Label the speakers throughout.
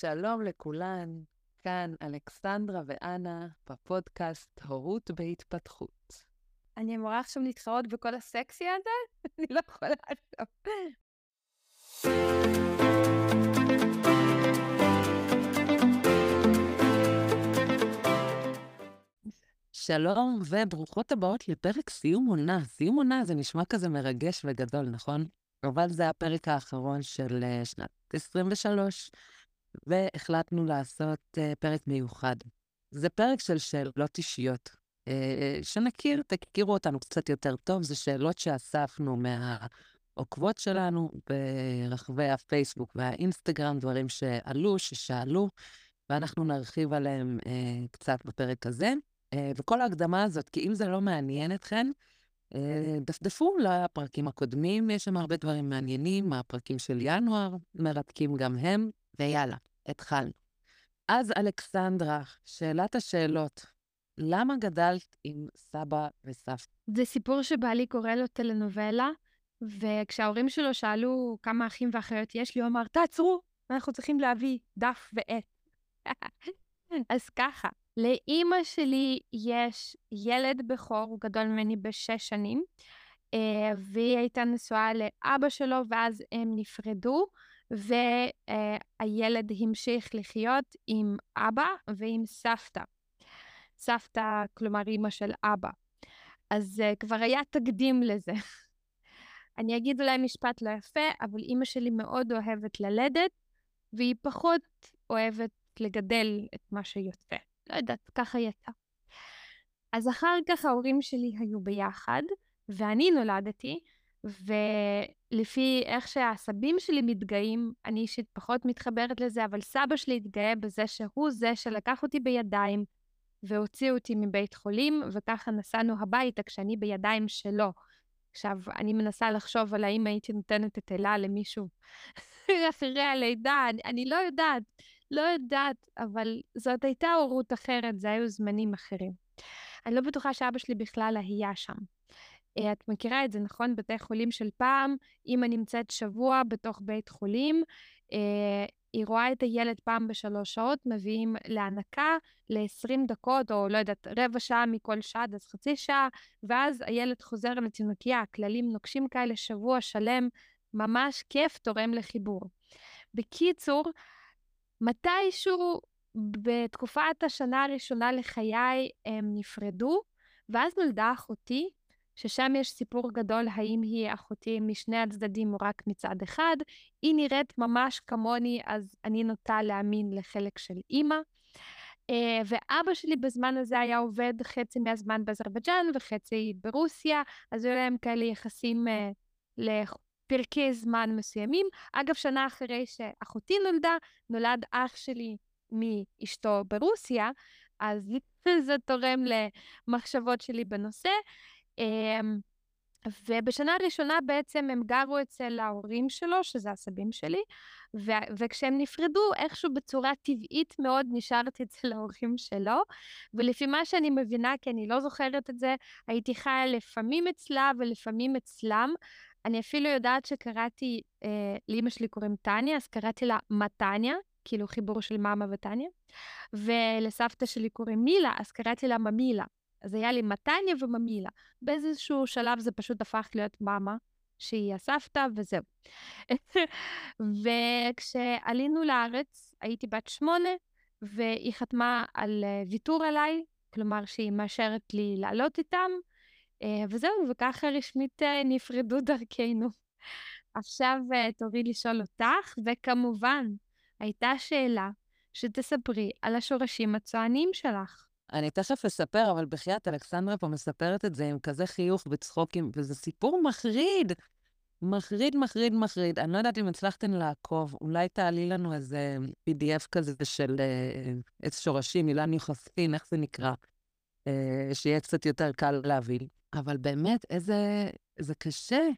Speaker 1: שלום לכולן, כאן אלכסנדרה ואנה בפודקאסט הורות בהתפתחות.
Speaker 2: אני אמורה עכשיו להתחרות בכל הסקסי הזה? אני לא יכולה עכשיו.
Speaker 1: שלום וברוכות הבאות לפרק סיום עונה. סיום עונה זה נשמע כזה מרגש וגדול, נכון? אבל זה הפרק האחרון של אה, שנת 23, והחלטנו לעשות uh, פרק מיוחד. זה פרק של שאלות אישיות, uh, שנכיר, תכירו אותנו קצת יותר טוב, זה שאלות שאספנו מהעוקבות שלנו ברחבי הפייסבוק והאינסטגרם, דברים שעלו, ששאלו, ואנחנו נרחיב עליהם uh, קצת בפרק הזה. Uh, וכל ההקדמה הזאת, כי אם זה לא מעניין אתכן, דפדפו לפרקים הקודמים, יש שם הרבה דברים מעניינים, הפרקים של ינואר, מרתקים גם הם. ויאללה, התחלנו. אז אלכסנדרה, שאלת השאלות, למה גדלת עם סבא וסבתא?
Speaker 2: זה סיפור שבעלי קורא לו טלנובלה, וכשההורים שלו שאלו כמה אחים ואחיות יש לי, הוא אמר, תעצרו, אנחנו צריכים להביא דף ועט. אז ככה, לאימא שלי יש ילד בכור, הוא גדול ממני בשש שנים, אה, והיא הייתה נשואה לאבא שלו, ואז הם נפרדו. והילד המשיך לחיות עם אבא ועם סבתא. סבתא, כלומר אימא של אבא. אז uh, כבר היה תקדים לזה. אני אגיד אולי משפט לא יפה, אבל אימא שלי מאוד אוהבת ללדת, והיא פחות אוהבת לגדל את מה שיוצא. לא יודעת, ככה יצא. אז אחר כך ההורים שלי היו ביחד, ואני נולדתי, ולפי איך שהעשבים שלי מתגאים, אני אישית פחות מתחברת לזה, אבל סבא שלי התגאה בזה שהוא זה שלקח אותי בידיים והוציא אותי מבית חולים, וככה נסענו הביתה כשאני בידיים שלו. עכשיו, אני מנסה לחשוב על האם הייתי נותנת את אלה למישהו אחרי הלידה, אני, אני לא יודעת, לא יודעת, אבל זאת הייתה הורות אחרת, זה היו זמנים אחרים. אני לא בטוחה שאבא שלי בכלל היה שם. אה, את מכירה את זה, נכון? בתי חולים של פעם, אמא נמצאת שבוע בתוך בית חולים, אה, היא רואה את הילד פעם בשלוש שעות, מביאים להנקה ל-20 דקות, או לא יודעת, רבע שעה מכל שד, אז חצי שעה, ואז הילד חוזר לתינוקייה, כללים נוקשים כאלה, שבוע שלם, ממש כיף, תורם לחיבור. בקיצור, מתישהו בתקופת השנה הראשונה לחיי הם נפרדו, ואז נולדה אחותי, ששם יש סיפור גדול האם היא אחותי משני הצדדים או רק מצד אחד. היא נראית ממש כמוני, אז אני נוטה להאמין לחלק של אימא. Uh, ואבא שלי בזמן הזה היה עובד חצי מהזמן באזרבייג'אן וחצי ברוסיה, אז היו להם כאלה יחסים uh, לפרקי זמן מסוימים. אגב, שנה אחרי שאחותי נולדה, נולד אח שלי מאשתו ברוסיה, אז זה תורם למחשבות שלי בנושא. אמ, ובשנה הראשונה בעצם הם גרו אצל ההורים שלו, שזה הסבים שלי, ו- וכשהם נפרדו, איכשהו בצורה טבעית מאוד נשארתי אצל ההורים שלו, ולפי מה שאני מבינה, כי אני לא זוכרת את זה, הייתי חיה לפעמים אצלה ולפעמים אצלם. אני אפילו יודעת שקראתי, אה, לאמא שלי קוראים טניה, אז קראתי לה מתניה, כאילו חיבור של מאמה וטניה, ולסבתא שלי קוראים מילה, אז קראתי לה ממילה. אז היה לי מתניה וממילה. באיזשהו שלב זה פשוט הפך להיות מאמה, שהיא הסבתא, וזהו. וכשעלינו לארץ, הייתי בת שמונה, והיא חתמה על אה, ויתור עליי, כלומר שהיא מאשרת לי לעלות איתם, אה, וזהו, וככה רשמית אה, נפרדו דרכנו. עכשיו תורי לשאול אותך, וכמובן, הייתה שאלה שתספרי על השורשים הצוענים שלך.
Speaker 1: אני תכף אספר, אבל בחייאת, אלכסנדרה פה מספרת את זה עם כזה חיוך וצחוקים, וזה סיפור מחריד. מחריד, מחריד, מחריד. אני לא יודעת אם הצלחתן לעקוב, אולי תעלי לנו איזה PDF כזה של עץ uh, שורשים, אילן יוחסין, איך זה נקרא? Uh, שיהיה קצת יותר קל להבין. אבל באמת, איזה... זה קשה.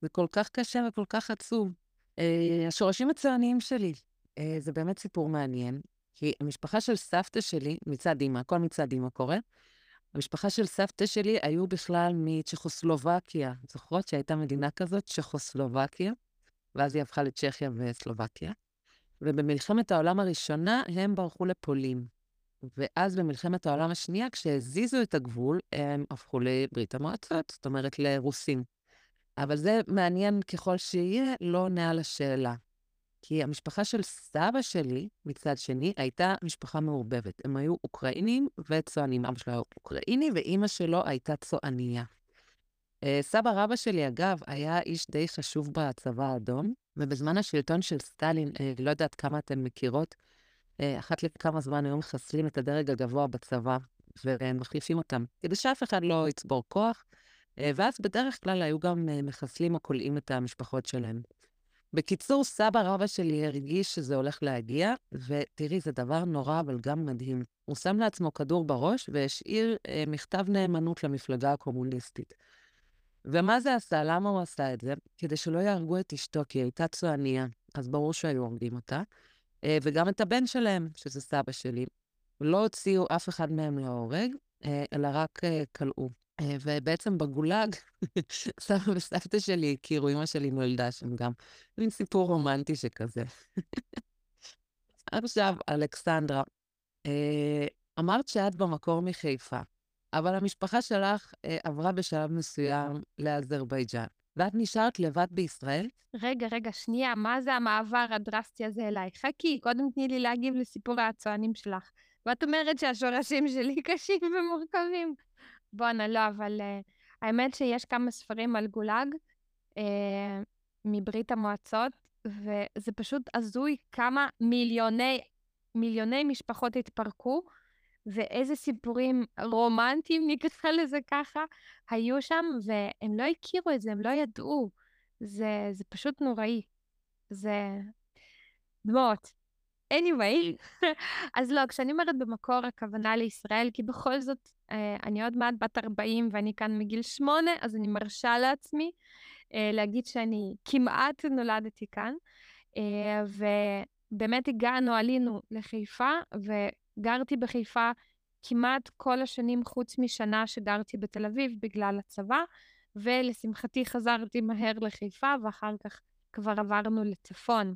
Speaker 1: זה כל כך קשה וכל כך עצוב. Uh, השורשים הציוניים שלי, uh, זה באמת סיפור מעניין. כי המשפחה של סבתא שלי, מצד אימא, הכל מצד אימא קורה, המשפחה של סבתא שלי היו בכלל מצ'כוסלובקיה. זוכרות שהייתה מדינה כזאת, צ'כוסלובקיה, ואז היא הפכה לצ'כיה וסלובקיה. ובמלחמת העולם הראשונה הם ברחו לפולין. ואז במלחמת העולם השנייה, כשהזיזו את הגבול, הם הפכו לברית המועצות, זאת אומרת לרוסים. אבל זה מעניין ככל שיהיה, לא עונה על השאלה. כי המשפחה של סבא שלי, מצד שני, הייתה משפחה מעורבבת. הם היו אוקראינים וצוענים. אבא שלו היה אוקראיני, ואימא שלו הייתה צועניה. אה, סבא רבא שלי, אגב, היה איש די חשוב בצבא האדום, ובזמן השלטון של סטלין, אה, לא יודעת כמה אתן מכירות, אה, אחת לכמה זמן היו מחסלים את הדרג הגבוה בצבא, ומחליפים אותם, כדי שאף אחד לא יצבור כוח, ואז בדרך כלל היו גם מחסלים או כולאים את המשפחות שלהם. בקיצור, סבא רבא שלי הרגיש שזה הולך להגיע, ותראי, זה דבר נורא, אבל גם מדהים. הוא שם לעצמו כדור בראש והשאיר אה, מכתב נאמנות למפלגה הקומוניסטית. ומה זה עשה? למה הוא עשה את זה? כדי שלא יהרגו את אשתו, כי היא הייתה צועניה, אז ברור שהיו הורגים אותה. אה, וגם את הבן שלהם, שזה סבא שלי. לא הוציאו אף אחד מהם להורג, אה, אלא רק אה, כלאו. אה, ובעצם בגולאג, סבא וסבתא שלי הכירו, אמא שלי נולדה שם גם. מין סיפור רומנטי שכזה. עכשיו, אלכסנדרה, אה, אמרת שאת במקור מחיפה, אבל המשפחה שלך אה, עברה בשלב מסוים לאזרבייג'אן, ואת נשארת לבד בישראל?
Speaker 2: רגע, רגע, שנייה, מה זה המעבר הדרסטי הזה אליי? חכי, קודם תני לי להגיב לסיפור הצוענים שלך. ואת אומרת שהשורשים שלי קשים ומורכבים. בואנה, לא, אבל uh, האמת שיש כמה ספרים על גולאג uh, מברית המועצות, וזה פשוט הזוי כמה מיליוני, מיליוני משפחות התפרקו, ואיזה סיפורים רומנטיים, נקרא לזה ככה, היו שם, והם לא הכירו את זה, הם לא ידעו. זה, זה פשוט נוראי. זה דמעות. Anyway, אז לא, כשאני אומרת במקור הכוונה לישראל, כי בכל זאת, אה, אני עוד מעט בת 40 ואני כאן מגיל 8, אז אני מרשה לעצמי אה, להגיד שאני כמעט נולדתי כאן. אה, ובאמת הגענו, עלינו לחיפה, וגרתי בחיפה כמעט כל השנים, חוץ משנה שגרתי בתל אביב בגלל הצבא, ולשמחתי חזרתי מהר לחיפה, ואחר כך כבר עברנו לצפון.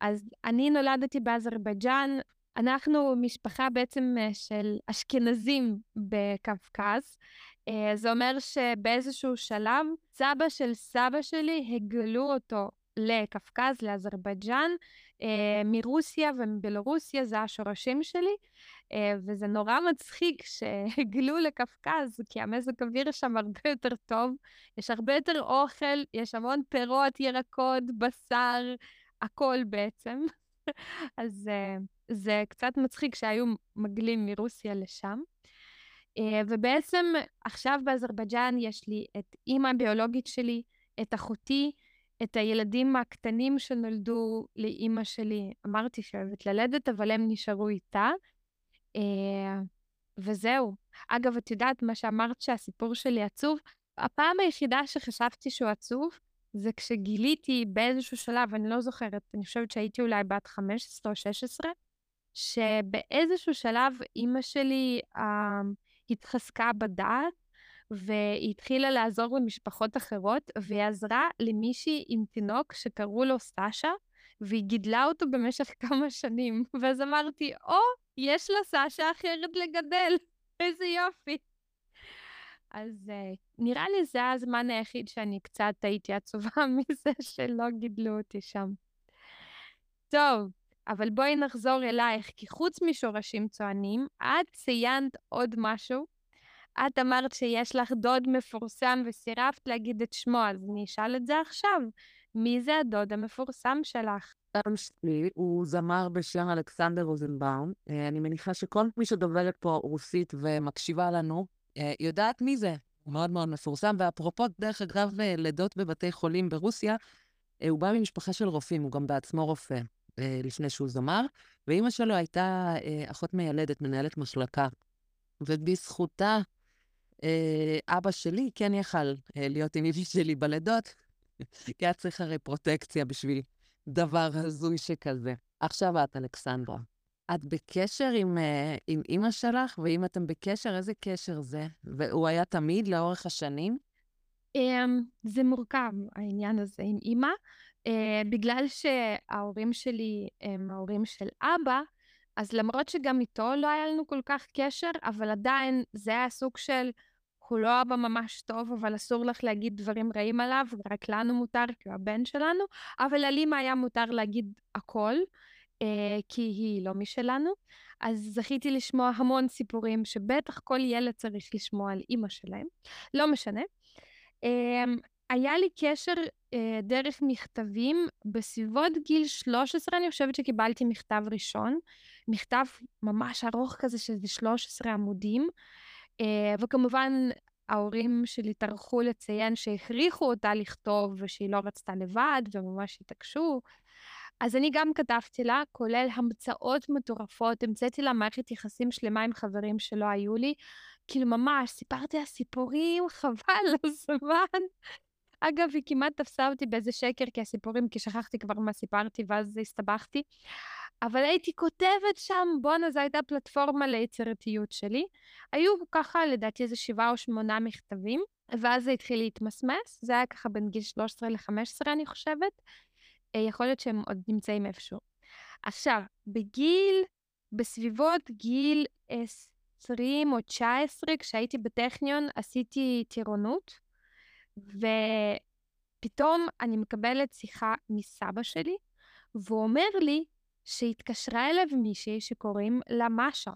Speaker 2: אז אני נולדתי באזרבייג'אן, אנחנו משפחה בעצם אה, של אשכנזים בקווקז. אה, זה אומר שבאיזשהו שלב, סבא של סבא שלי הגלו אותו לקווקז, לאזרבייג'אן, אה, מרוסיה ומבלרוסיה, זה השורשים שלי, וזה נורא מצחיק שהגלו לקווקז, כי המזג אוויר שם הרבה יותר טוב, יש הרבה יותר אוכל, יש המון פירות, ירקות, בשר, הכל בעצם. אז uh, זה קצת מצחיק שהיו מגלים מרוסיה לשם. Uh, ובעצם עכשיו באזרבייג'אן יש לי את אימא הביולוגית שלי, את אחותי, את הילדים הקטנים שנולדו לאימא שלי. אמרתי שאוהבת ללדת, אבל הם נשארו איתה. Uh, וזהו. אגב, את יודעת מה שאמרת שהסיפור שלי עצוב? הפעם היחידה שחשבתי שהוא עצוב, זה כשגיליתי באיזשהו שלב, אני לא זוכרת, אני חושבת שהייתי אולי בת 15 או 16, שבאיזשהו שלב אימא שלי אה, התחזקה בדעת, והיא התחילה לעזור למשפחות אחרות, והיא עזרה למישהי עם תינוק שקראו לו סשה, והיא גידלה אותו במשך כמה שנים. ואז אמרתי, או, oh, יש לה סשה אחרת לגדל, איזה יופי. אז uh, נראה לי זה הזמן היחיד שאני קצת הייתי עצובה מזה שלא גידלו אותי שם. טוב, אבל בואי נחזור אלייך, כי חוץ משורשים צוענים, את ציינת עוד משהו. את אמרת שיש לך דוד מפורסם וסירבת להגיד את שמו, אז אני אשאל את זה עכשיו. מי זה הדוד המפורסם שלך?
Speaker 1: אבא שלי הוא זמר בשם אלכסנדר רוזנבאום. אה, אני מניחה שכל מי שדוברת פה רוסית ומקשיבה לנו, יודעת מי זה. הוא מאוד מאוד מפורסם, ואפרופו, דרך אגב, אה, לידות בבתי חולים ברוסיה, אה, הוא בא ממשפחה של רופאים, הוא גם בעצמו רופא, לפני שהוא זמר, ואימא שלו הייתה אחות מיילדת, מנהלת מחלקה. ובזכותה, אבא שלי כן יכל להיות עם איבי שלי בלידות, כי היה צריך הרי פרוטקציה בשביל דבר הזוי שכזה. עכשיו את, אלכסנדרה. את בקשר עם, אה, עם אימא שלך, ואם אתם בקשר, איזה קשר זה? והוא היה תמיד לאורך השנים?
Speaker 2: Um, זה מורכב, העניין הזה עם אימא. אה, בגלל שההורים שלי הם ההורים של אבא, אז למרות שגם איתו לא היה לנו כל כך קשר, אבל עדיין זה היה סוג של, הוא לא אבא ממש טוב, אבל אסור לך להגיד דברים רעים עליו, רק לנו מותר, כי הוא הבן שלנו, אבל על אימא היה מותר להגיד הכל, כי היא לא משלנו. אז זכיתי לשמוע המון סיפורים שבטח כל ילד צריך לשמוע על אימא שלהם. לא משנה. אה, היה לי קשר אה, דרך מכתבים בסביבות גיל 13, אני חושבת שקיבלתי מכתב ראשון. מכתב ממש ארוך כזה של 13 עמודים. אה, וכמובן, ההורים שלי טרחו לציין שהכריחו אותה לכתוב ושהיא לא רצתה לבד וממש התעקשו. אז אני גם כתבתי לה, כולל המצאות מטורפות, המצאתי לה מערכת יחסים שלמה עם חברים שלא היו לי. כאילו ממש, סיפרתי לה סיפורים, חבל הזמן. אגב, היא כמעט תפסה אותי באיזה שקר, כי הסיפורים, כי שכחתי כבר מה סיפרתי, ואז הסתבכתי. אבל הייתי כותבת שם, בואנה, זו הייתה פלטפורמה ליצירתיות שלי. היו ככה, לדעתי, איזה שבעה או שמונה מכתבים, ואז זה התחיל להתמסמס. זה היה ככה בין גיל 13 ל-15, אני חושבת. יכול להיות שהם עוד נמצאים איפשהו. עכשיו, בגיל, בסביבות גיל 20 או 19, כשהייתי בטכניון, עשיתי טירונות, ופתאום אני מקבלת שיחה מסבא שלי, והוא אומר לי שהתקשרה אליו מישהי שקוראים לה משה,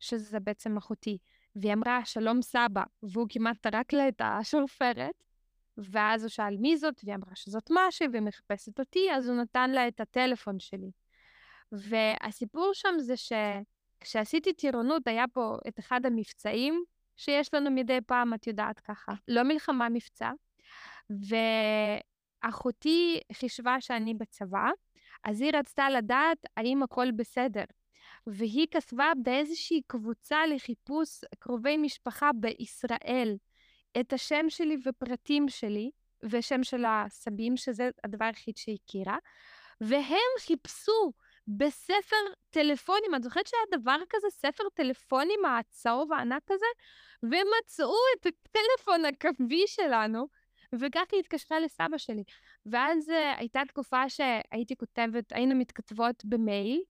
Speaker 2: שזה בעצם אחותי, והיא אמרה, שלום סבא, והוא כמעט טרק לה את השורפרת, ואז הוא שאל מי זאת, והיא אמרה שזאת משה, והיא מחפשת אותי, אז הוא נתן לה את הטלפון שלי. והסיפור שם זה שכשעשיתי טירונות, היה פה את אחד המבצעים שיש לנו מדי פעם, את יודעת ככה, לא מלחמה, מבצע, ואחותי חישבה שאני בצבא, אז היא רצתה לדעת האם הכל בסדר. והיא כתבה באיזושהי קבוצה לחיפוש קרובי משפחה בישראל את השם שלי ופרטים שלי, ושם של הסבים, שזה הדבר היחיד שהיא הכירה, והם חיפשו בספר טלפונים, את זוכרת שהיה דבר כזה, ספר טלפונים הצהוב הענק הזה? והם מצאו את הטלפון הקווי שלנו, וככה היא התקשרה לסבא שלי. ואז uh, הייתה תקופה שהייתי כותבת, היינו מתכתבות במייל,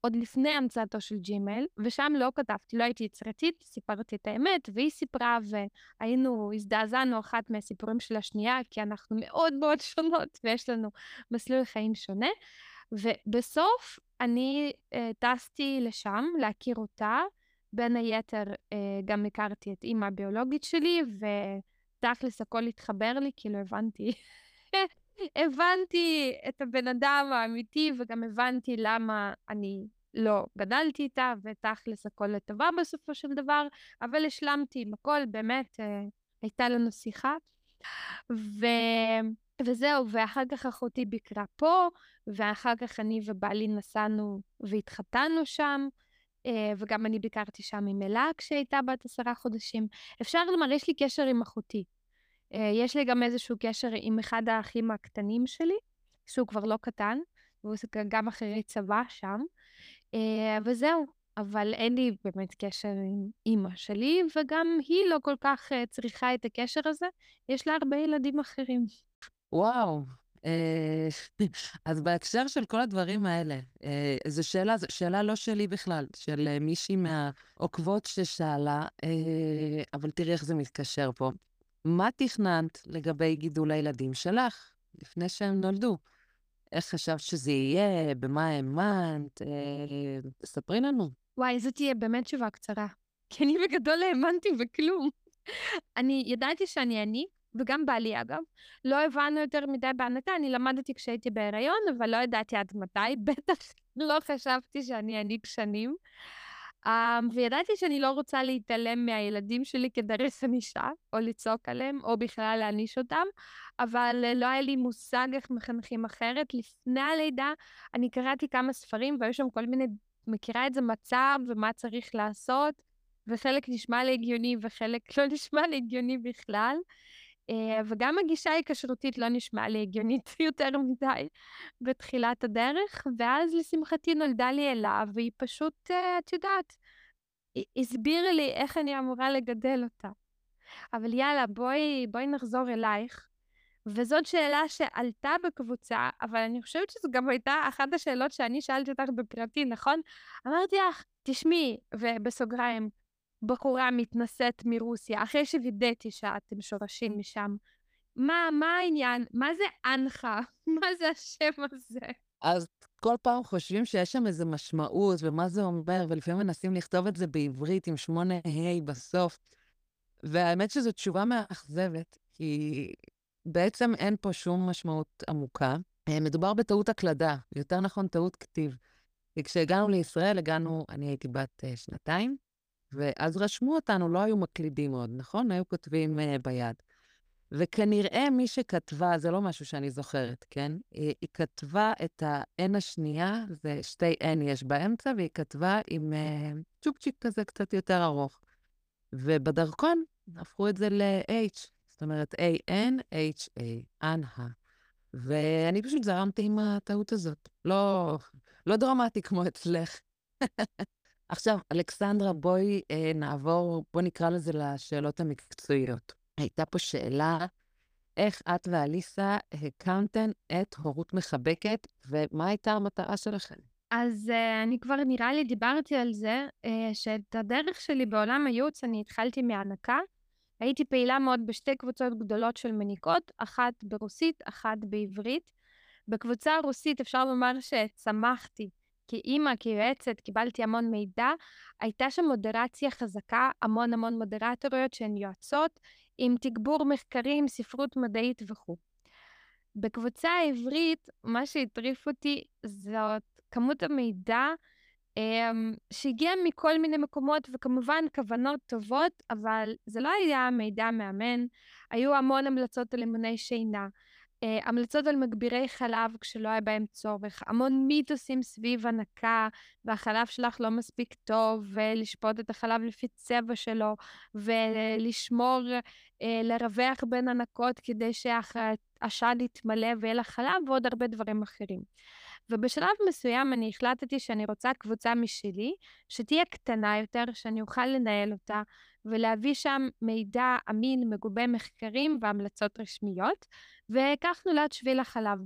Speaker 2: עוד לפני המצאתו של ג'ימייל, ושם לא כתבתי, לא הייתי יצירתית, סיפרתי את האמת, והיא סיפרה, והיינו, הזדעזענו אחת מהסיפורים של השנייה, כי אנחנו מאוד מאוד שונות, ויש לנו מסלול חיים שונה. ובסוף אני uh, טסתי לשם להכיר אותה, בין היתר uh, גם הכרתי את אימא הביולוגית שלי, ותכלס הכל התחבר לי, כאילו הבנתי. הבנתי את הבן אדם האמיתי, וגם הבנתי למה אני לא גדלתי איתה, ותכלס הכל לטובה בסופו של דבר, אבל השלמתי עם הכל, באמת, אה, הייתה לנו שיחה. ו... וזהו, ואחר כך אחותי ביקרה פה, ואחר כך אני ובעלי נסענו והתחתנו שם, אה, וגם אני ביקרתי שם עם אלה כשהייתה בת עשרה חודשים. אפשר לומר, יש לי קשר עם אחותי. אה, יש לי גם איזשהו קשר עם אחד האחים הקטנים שלי, שהוא כבר לא קטן, והוא גם אחרי צבא שם, אה, וזהו. אבל אין לי באמת קשר עם אימא שלי, וגם היא לא כל כך צריכה את הקשר הזה. יש לה הרבה ילדים אחרים.
Speaker 1: וואו, אה, אז בהקשר של כל הדברים האלה, אה, זו שאלה, זו שאלה לא שלי בכלל, של אה, מישהי מהעוקבות ששאלה, אבל תראי איך זה מתקשר פה. מה תכננת לגבי גידול הילדים שלך לפני שהם נולדו? איך חשבת שזה יהיה? במה האמנת? ספרי לנו.
Speaker 2: וואי, זאת תהיה באמת תשובה קצרה. כי אני בגדול האמנתי בכלום. אני ידעתי שאני אני, וגם בעלי אגב, לא הבנו יותר מדי בהנקה, אני למדתי כשהייתי בהיריון, אבל לא ידעתי עד מתי, בטח לא חשבתי שאני אעניק שנים. Um, וידעתי שאני לא רוצה להתעלם מהילדים שלי כדרך ענישה, או לצעוק עליהם, או בכלל להעניש אותם, אבל uh, לא היה לי מושג איך מחנכים אחרת. לפני הלידה אני קראתי כמה ספרים, והיו שם כל מיני, מכירה את זה מצב ומה צריך לעשות, וחלק נשמע לי הגיוני וחלק לא נשמע לי הגיוני בכלל. אה, וגם הגישה ההיקשרותית לא נשמעה לי הגיונית יותר מדי בתחילת הדרך, ואז לשמחתי נולדה לי אלה, והיא פשוט, אה, את יודעת, הסבירה לי איך אני אמורה לגדל אותה. אבל יאללה, בואי, בואי נחזור אלייך. וזאת שאלה שעלתה בקבוצה, אבל אני חושבת שזו גם הייתה אחת השאלות שאני שאלתי אותך בפרטי, נכון? אמרתי לך, תשמעי, ובסוגריים, בחורה מתנשאת מרוסיה, אחרי שווידאתי שאתם שורשים משם, מה, מה העניין? מה זה אנחה? מה זה השם הזה?
Speaker 1: אז כל פעם חושבים שיש שם איזו משמעות ומה זה אומר, ולפעמים מנסים לכתוב את זה בעברית עם שמונה ה' בסוף. והאמת שזו תשובה מאכזבת, כי בעצם אין פה שום משמעות עמוקה. אה, מדובר בטעות הקלדה, יותר נכון טעות כתיב. כי כשהגענו לישראל, הגענו, אני הייתי בת uh, שנתיים, ואז רשמו אותנו, לא היו מקלידים עוד, נכון? היו כותבים uh, ביד. וכנראה מי שכתבה, זה לא משהו שאני זוכרת, כן? היא, היא כתבה את ה-N השנייה, זה שתי N יש באמצע, והיא כתבה עם uh, צ'ופצ'יק כזה קצת יותר ארוך. ובדרכון הפכו את זה ל-H, זאת אומרת A-N-H-A, אנהה. ואני פשוט זרמתי עם הטעות הזאת. לא, לא דרמטי כמו אצלך. עכשיו, אלכסנדרה, בואי אה, נעבור, בואי נקרא לזה לשאלות המקצועיות. הייתה פה שאלה, איך את ואליסה הקמתן את הורות מחבקת, ומה הייתה המטרה שלכם?
Speaker 2: אז uh, אני כבר נראה לי דיברתי על זה, uh, שאת הדרך שלי בעולם הייעוץ אני התחלתי מהנקה. הייתי פעילה מאוד בשתי קבוצות גדולות של מניקות, אחת ברוסית, אחת בעברית. בקבוצה הרוסית אפשר לומר שצמחתי כאימא, כיועצת, קיבלתי המון מידע. הייתה שם מודרציה חזקה, המון המון מודרטוריות שהן יועצות, עם תגבור מחקרים, ספרות מדעית וכו'. בקבוצה העברית, מה שהטריף אותי זאת כמות המידע um, שהגיע מכל מיני מקומות, וכמובן כוונות טובות, אבל זה לא היה מידע מאמן. היו המון המלצות על אמוני שינה, uh, המלצות על מגבירי חלב כשלא היה בהם צורך, המון מיתוסים סביב הנקה, והחלב שלך לא מספיק טוב, ולשפוט את החלב לפי צבע שלו, ולשמור, uh, לרווח בין הנקות כדי שהשד יתמלא ויהיה לך חלב, ועוד הרבה דברים אחרים. ובשלב מסוים אני החלטתי שאני רוצה קבוצה משלי, שתהיה קטנה יותר, שאני אוכל לנהל אותה, ולהביא שם מידע אמין, מגובה מחקרים והמלצות רשמיות, וכך נולד שביל החלב.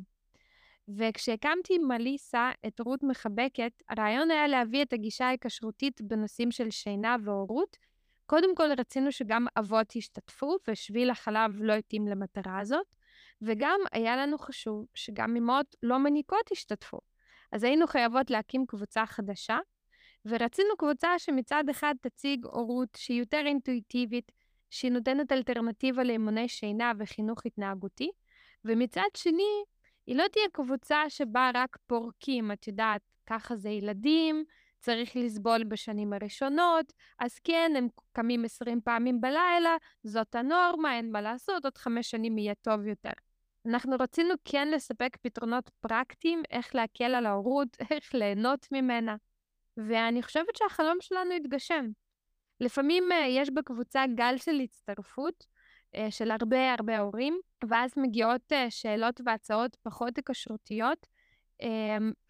Speaker 2: וכשהקמתי עם מליסה את רות מחבקת, הרעיון היה להביא את הגישה ההיקשרותית בנושאים של שינה והורות. קודם כל רצינו שגם אבות ישתתפו, ושביל החלב לא התאים למטרה הזאת. וגם היה לנו חשוב שגם אמהות לא מניקות ישתתפו. אז היינו חייבות להקים קבוצה חדשה, ורצינו קבוצה שמצד אחד תציג הורות שהיא יותר אינטואיטיבית, שהיא נותנת אלטרנטיבה לאמוני שינה וחינוך התנהגותי, ומצד שני, היא לא תהיה קבוצה שבה רק פורקים, את יודעת, ככה זה ילדים, צריך לסבול בשנים הראשונות, אז כן, הם קמים 20 פעמים בלילה, זאת הנורמה, אין מה לעשות, עוד חמש שנים יהיה טוב יותר. אנחנו רצינו כן לספק פתרונות פרקטיים, איך להקל על ההורות, איך ליהנות ממנה, ואני חושבת שהחלום שלנו התגשם. לפעמים uh, יש בקבוצה גל של הצטרפות uh, של הרבה הרבה הורים, ואז מגיעות uh, שאלות והצעות פחות היקשרותיות, uh,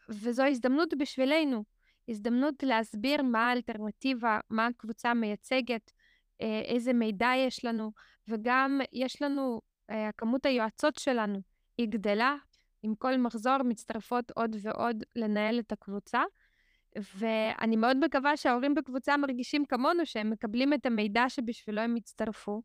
Speaker 2: וזו הזדמנות בשבילנו, הזדמנות להסביר מה האלטרנטיבה, מה הקבוצה מייצגת, איזה מידע יש לנו, וגם יש לנו אה, כמות היועצות שלנו היא גדלה, עם כל מחזור מצטרפות עוד ועוד לנהל את הקבוצה. ואני מאוד מקווה שההורים בקבוצה מרגישים כמונו, שהם מקבלים את המידע שבשבילו הם הצטרפו,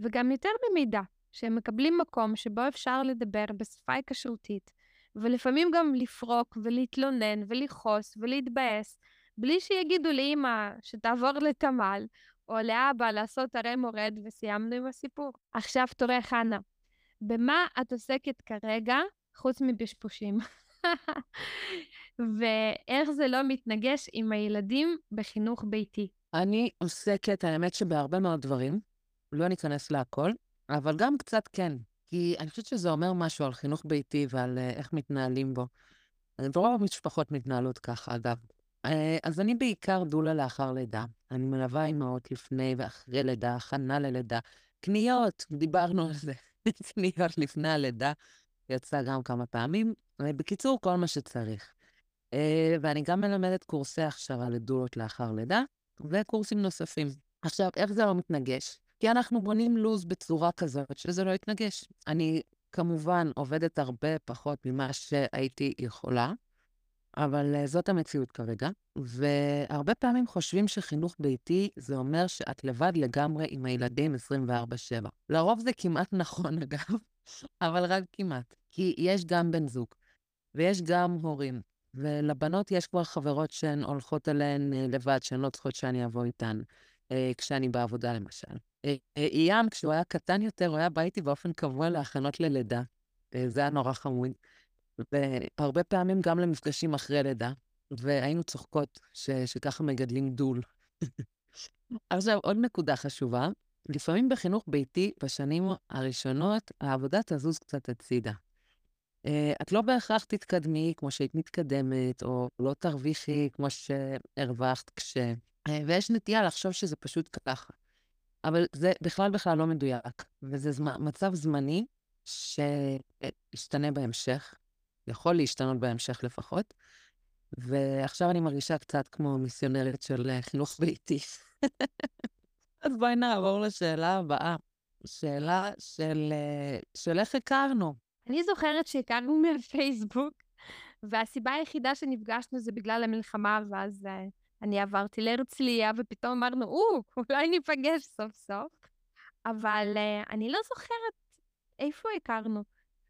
Speaker 2: וגם יותר ממידע, שהם מקבלים מקום שבו אפשר לדבר בשפה היקשרותית, ולפעמים גם לפרוק ולהתלונן ולכעוס ולהתבאס, בלי שיגידו לאמא שתעבור לתמ"ל, או לאבא לעשות הרי מורד, וסיימנו עם הסיפור. עכשיו תורך, חנה. במה את עוסקת כרגע, חוץ מבשפושים? ואיך זה לא מתנגש עם הילדים בחינוך ביתי?
Speaker 1: אני עוסקת, האמת שבהרבה מאוד דברים, לא ניכנס להכל, אבל גם קצת כן. כי אני חושבת שזה אומר משהו על חינוך ביתי ועל uh, איך מתנהלים בו. רוב המשפחות מתנהלות ככה, אגב. אה, אז אני בעיקר דולה לאחר לידה. אני מלווה אימהות לפני ואחרי לידה, הכנה ללידה. קניות, דיברנו על זה. קניות לפני הלידה, יצא גם כמה פעמים. אה, בקיצור, כל מה שצריך. אה, ואני גם מלמדת קורסי הכשרה לדולות לאחר לידה, וקורסים נוספים. עכשיו, איך זה לא מתנגש? כי אנחנו בונים לו"ז בצורה כזאת שזה לא יתנגש. אני כמובן עובדת הרבה פחות ממה שהייתי יכולה, אבל uh, זאת המציאות כרגע. והרבה פעמים חושבים שחינוך ביתי זה אומר שאת לבד לגמרי עם הילדים 24/7. לרוב זה כמעט נכון, אגב, אבל רק כמעט. כי יש גם בן זוג, ויש גם הורים, ולבנות יש כבר חברות שהן הולכות אליהן uh, לבד, שהן לא צריכות שאני אבוא איתן, uh, כשאני בעבודה למשל. אייל, כשהוא היה קטן יותר, הוא היה בא איתי באופן קבוע להכנות ללידה. זה היה נורא חמוד. והרבה פעמים גם למפגשים אחרי לידה, והיינו צוחקות ש, שככה מגדלים דול. עכשיו, עוד נקודה חשובה, לפעמים בחינוך ביתי, בשנים הראשונות, העבודה תזוז קצת הצידה. Uh, את לא בהכרח תתקדמי כמו שהיית מתקדמת, או לא תרוויחי כמו שהרווחת כש... Uh, ויש נטייה לחשוב שזה פשוט ככה. אבל זה בכלל בכלל לא מדויק, וזה זמן, מצב זמני שישתנה בהמשך, יכול להשתנות בהמשך לפחות, ועכשיו אני מרגישה קצת כמו מיסיונרית של אה, חינוך ביתי. אז בואי נעבור לשאלה הבאה. שאלה של, אה, של איך הכרנו.
Speaker 2: אני זוכרת שהכרנו מהפייסבוק, והסיבה היחידה שנפגשנו זה בגלל המלחמה, ואז uh, אני עברתי להרצליה, ופתאום אמרנו, או, אולי ניפגש סוף סוף. אבל uh, אני לא זוכרת איפה הכרנו.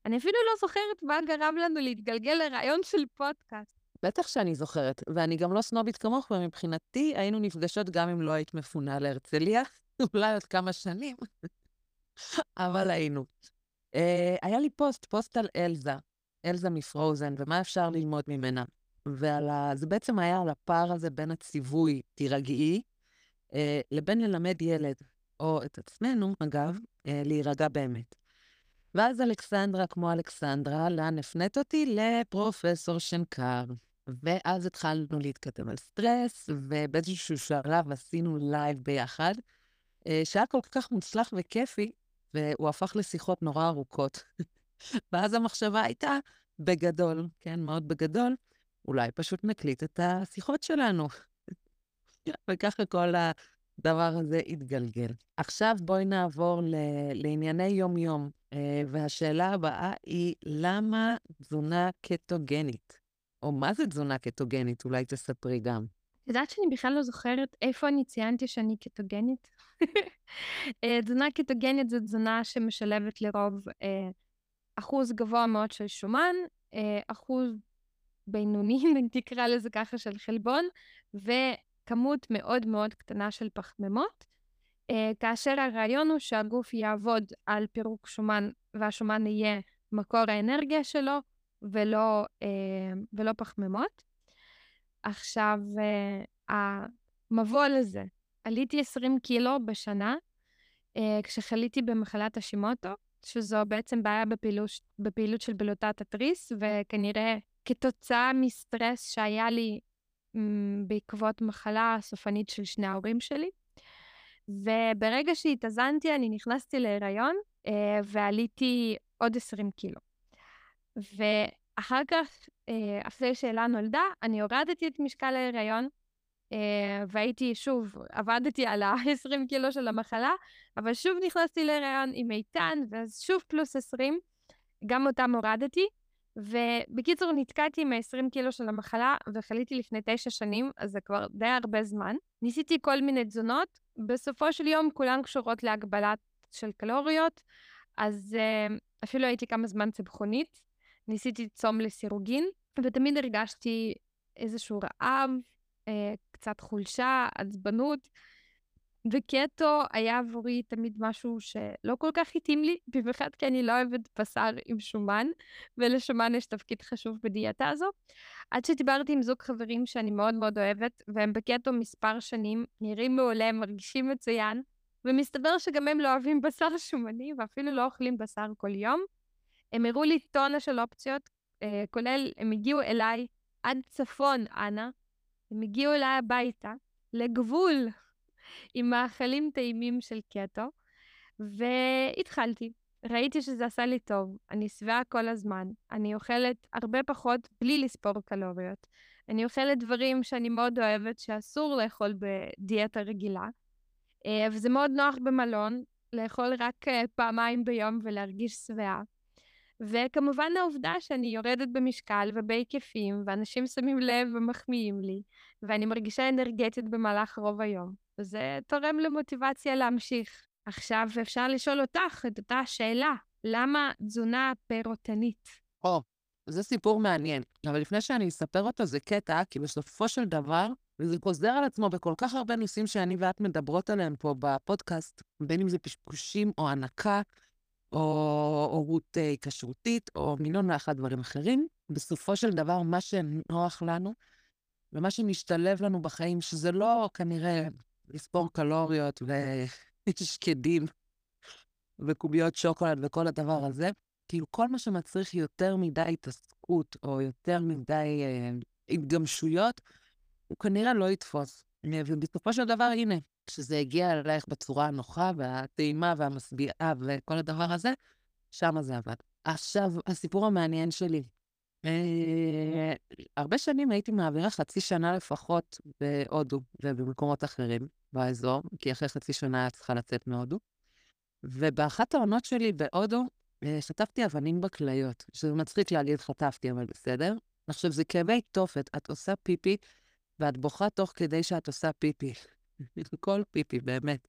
Speaker 2: אני אפילו לא זוכרת מה גרם לנו להתגלגל לרעיון של פודקאסט.
Speaker 1: בטח שאני זוכרת, ואני גם לא סנובית כמוך, ומבחינתי היינו נפגשות גם אם לא היית מפונה להרצליה, אולי עוד כמה שנים, אבל היינו. Uh, היה לי פוסט, פוסט על אלזה, אלזה מפרוזן, ומה אפשר ללמוד ממנה. וזה בעצם היה על הפער הזה בין הציווי, תירגעי, אה, לבין ללמד ילד, או את עצמנו, אגב, אה, להירגע באמת. ואז אלכסנדרה, כמו אלכסנדרה, לאן הפנית אותי? לפרופסור שנקר. ואז התחלנו להתכתב על סטרס, ובאיזשהו שלב עשינו live ביחד, אה, שהיה כל כך מוצלח וכיפי, והוא הפך לשיחות נורא ארוכות. ואז המחשבה הייתה, בגדול, כן, מאוד בגדול, אולי פשוט נקליט את השיחות שלנו. וככה כל הדבר הזה יתגלגל. עכשיו בואי נעבור ל- לענייני יום-יום, אה, והשאלה הבאה היא, למה תזונה קטוגנית? או מה זה תזונה קטוגנית? אולי תספרי גם.
Speaker 2: את יודעת שאני בכלל לא זוכרת איפה אני ציינתי שאני קטוגנית? אה, תזונה קטוגנית זו תזונה שמשלבת לרוב אה, אחוז גבוה מאוד של שומן, אחוז בינוני, נקרא לזה ככה, של חלבון, וכמות מאוד מאוד קטנה של פחמימות, אה, כאשר הרעיון הוא שהגוף יעבוד על פירוק שומן, והשומן יהיה מקור האנרגיה שלו, ולא, אה, ולא פחמימות. עכשיו, אה, המבוא לזה, עליתי 20 קילו בשנה, כשחליתי במחלת השימוטו, שזו בעצם בעיה בפעילות, בפעילות של בלוטת התריס, וכנראה כתוצאה מסטרס שהיה לי בעקבות מחלה סופנית של שני ההורים שלי. וברגע שהתאזנתי, אני נכנסתי להיריון אה, ועליתי עוד 20 קילו. ואחר כך, אה, אחרי שאלה נולדה, אני הורדתי את משקל ההיריון, אה, והייתי, שוב, עבדתי על ה-20 קילו של המחלה, אבל שוב נכנסתי להיריון עם איתן, ואז שוב פלוס 20, גם אותם הורדתי, ובקיצור, נתקעתי עם ה-20 קילו של המחלה, וחליתי לפני תשע שנים, אז זה כבר די הרבה זמן. ניסיתי כל מיני תזונות, בסופו של יום כולן קשורות להגבלת של קלוריות, אז uh, אפילו הייתי כמה זמן צמחונית, ניסיתי צום לסירוגין, ותמיד הרגשתי איזשהו רעב, uh, קצת חולשה, עצבנות. וקטו היה עבורי תמיד משהו שלא כל כך התאים לי, במיוחד כי אני לא אוהבת בשר עם שומן, ולשומן יש תפקיד חשוב בדיאטה הזו. עד שדיברתי עם זוג חברים שאני מאוד מאוד אוהבת, והם בקטו מספר שנים, נראים מעולה, מרגישים מצוין, ומסתבר שגם הם לא אוהבים בשר שומני, ואפילו לא אוכלים בשר כל יום. הם הראו לי טונה של אופציות, אה, כולל, הם הגיעו אליי עד צפון, אנה, הם הגיעו אליי הביתה, לגבול עם מאכלים טעימים של קטו, והתחלתי. ראיתי שזה עשה לי טוב, אני שבעה כל הזמן, אני אוכלת הרבה פחות בלי לספור קלוריות. אני אוכלת דברים שאני מאוד אוהבת, שאסור לאכול בדיאטה רגילה, אה, וזה מאוד נוח במלון, לאכול רק אה, פעמיים ביום ולהרגיש שבעה. וכמובן העובדה שאני יורדת במשקל ובהיקפים, ואנשים שמים לב ומחמיאים לי, ואני מרגישה אנרגטית במהלך רוב היום. וזה תורם למוטיבציה להמשיך. עכשיו אפשר לשאול אותך את אותה שאלה, למה תזונה פירוטנית?
Speaker 1: או, זה סיפור מעניין, אבל לפני שאני אספר אותו זה קטע, כי בסופו של דבר, וזה חוזר על עצמו בכל כך הרבה נושאים שאני ואת מדברות עליהם פה בפודקאסט, בין אם זה פשפושים או הנקה, או הורות אה, כשרותית, או מיליון ואחת דברים אחרים. בסופו של דבר, מה שנוח לנו, ומה שמשתלב לנו בחיים, שזה לא כנראה לספור קלוריות ושקדים וקוביות שוקולד וכל הדבר הזה, כאילו כל מה שמצריך יותר מדי התעסקות, או יותר מדי אה, התגמשויות, הוא כנראה לא יתפוס. ובסופו של דבר, הנה, כשזה הגיע אלייך בצורה הנוחה והטעימה והמשביעה וכל הדבר הזה, שמה זה עבד. עכשיו, הסיפור המעניין שלי. אה, הרבה שנים הייתי מעבירה חצי שנה לפחות בהודו ובמקומות אחרים באזור, כי אחרי חצי שנה היה צריכה לצאת מהודו. ובאחת העונות שלי בהודו, אה, חטפתי אבנים בכליות, שזה מצחיק להגיד חטפתי, אבל בסדר. עכשיו, זה כאבי תופת, את עושה פיפי, ואת בוכה תוך כדי שאת עושה פיפי. כל פיפי, באמת.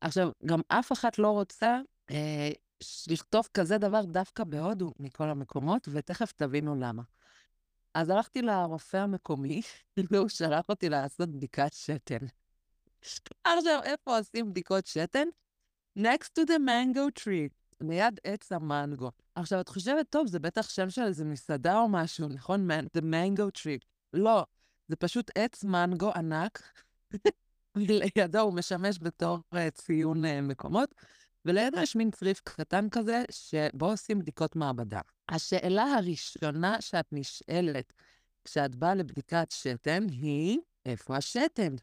Speaker 1: עכשיו, גם אף אחת לא רוצה אה, לכתוב כזה דבר דווקא בהודו מכל המקומות, ותכף תבינו למה. אז הלכתי לרופא המקומי, והוא שלח אותי לעשות בדיקת שתן. עכשיו, איפה עושים בדיקות שתן? Next to the mango tree, ליד עץ המנגו. עכשיו, את חושבת, טוב, זה בטח שם של איזה מסעדה או משהו, נכון? The mango tree. לא, זה פשוט עץ מנגו ענק, לידו הוא משמש בתור uh, ציון uh, מקומות, ולידו יש מין צריף קטן כזה, שבו עושים בדיקות מעבדה. השאלה הראשונה שאת נשאלת כשאת באה לבדיקת שתן היא, איפה השתן?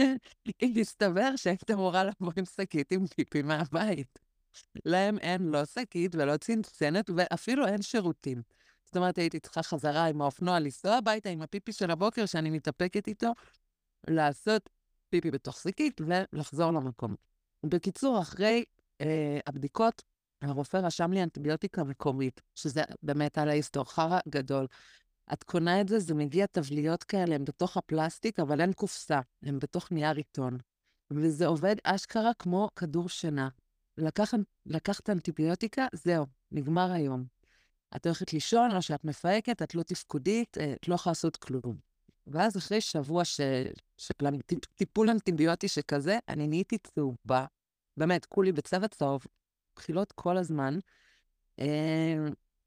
Speaker 1: מסתבר שהיית אמורה לבוא עם שקית עם פיפי מהבית. להם אין לא שקית ולא צנצנת ואפילו אין שירותים. זאת אומרת, הייתי צריכה חזרה עם האופנוע לנסוע הביתה עם הפיפי של הבוקר שאני מתאפקת איתו, לעשות פיפי בתוך שקית ולחזור למקום. בקיצור, אחרי הבדיקות, הרופא רשם לי אנטיביוטיקה מקומית, שזה באמת על ההיסטור, חרא גדול. את קונה את זה, זה מגיע תבליות כאלה, הן בתוך הפלסטיק, אבל אין קופסה, הן בתוך נייר עיתון. וזה עובד אשכרה כמו כדור שינה. לקח, לקחת אנטיביוטיקה, זהו, נגמר היום. את הולכת לישון, או שאת מפהקת, את לא תפקודית, אה, את לא יכולה לעשות כלום. ואז אחרי שבוע. של טיפול אנטיביוטי שכזה, אני נהייתי צהובה, באמת, כולי בצבע צהוב, בחילות כל הזמן. אה,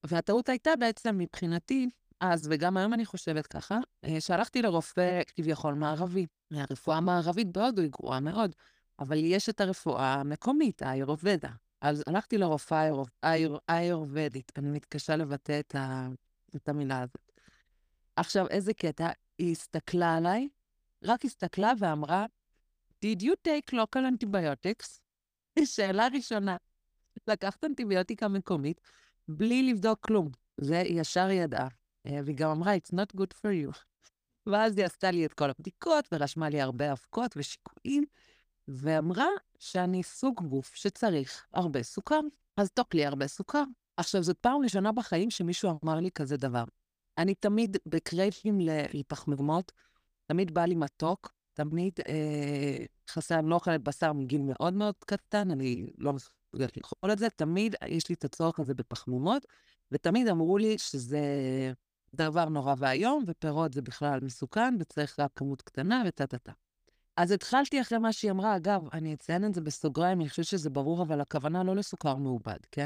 Speaker 1: והטעות הייתה בעצם מבחינתי, אז, וגם היום אני חושבת ככה, אה, שהלכתי לרופא כביכול מערבי. הרפואה המערבית בהודו היא גרועה מאוד, אבל יש את הרפואה המקומית, האירובדה. אז הלכתי לרופאה האירובדית, אני מתקשה לבטא את, ה... את המילה הזאת. עכשיו, איזה קטע, היא הסתכלה עליי, רק הסתכלה ואמרה, Did you take local antibiotics? שאלה ראשונה. לקחת אנטיביוטיקה מקומית בלי לבדוק כלום. זה ישר ידעה. אה, והיא גם אמרה, It's not good for you. ואז היא עשתה לי את כל הבדיקות ורשמה לי הרבה אבקות ושיקויים, ואמרה שאני סוג גוף שצריך הרבה סוכר. אז תוק לי הרבה סוכר. עכשיו, זאת פעם ראשונה בחיים שמישהו אמר לי כזה דבר. אני תמיד בקרייבים לפחמימות, תמיד בא לי מתוק, תמיד אה, חסר, אני לא אוכלת בשר מגיל מאוד מאוד קטן, אני לא מסוגלת לאכול את זה, תמיד יש לי את הצורך הזה בפחמימות, ותמיד אמרו לי שזה דבר נורא ואיום, ופירות זה בכלל מסוכן, וצריך רק כמות קטנה וטה-טה-טה. אז התחלתי אחרי מה שהיא אמרה, אגב, אני אציין את זה בסוגריים, אני חושבת שזה ברור, אבל הכוונה לא לסוכר מעובד, כן?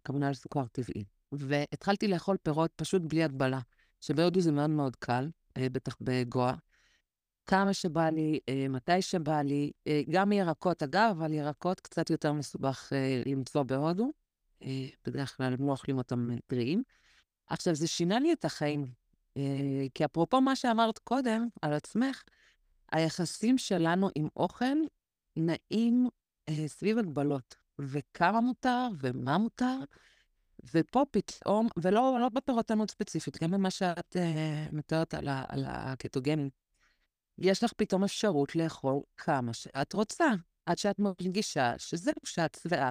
Speaker 1: הכוונה לסוכר טבעי. והתחלתי לאכול פירות פשוט בלי הגבלה, שבהודו זה מאוד מאוד קל, אה, בטח בגואה. כמה שבא לי, אה, מתי שבא לי, אה, גם ירקות, אגב, אבל ירקות קצת יותר מסובך למצוא בהודו. בדרך כלל הם לא אוכלים אותם טריים. עכשיו, זה שינה לי את החיים, כי אפרופו מה שאמרת קודם על עצמך, היחסים שלנו עם אוכל נעים סביב הגבלות, וכמה מותר ומה מותר, ופה פתאום, ולא לא בפירות מאוד ספציפית, גם במה שאת uh, מתארת על, על הקטוגנים, יש לך פתאום אפשרות לאכול כמה שאת רוצה, עד שאת מרגישה שזהו, שאת שבעה,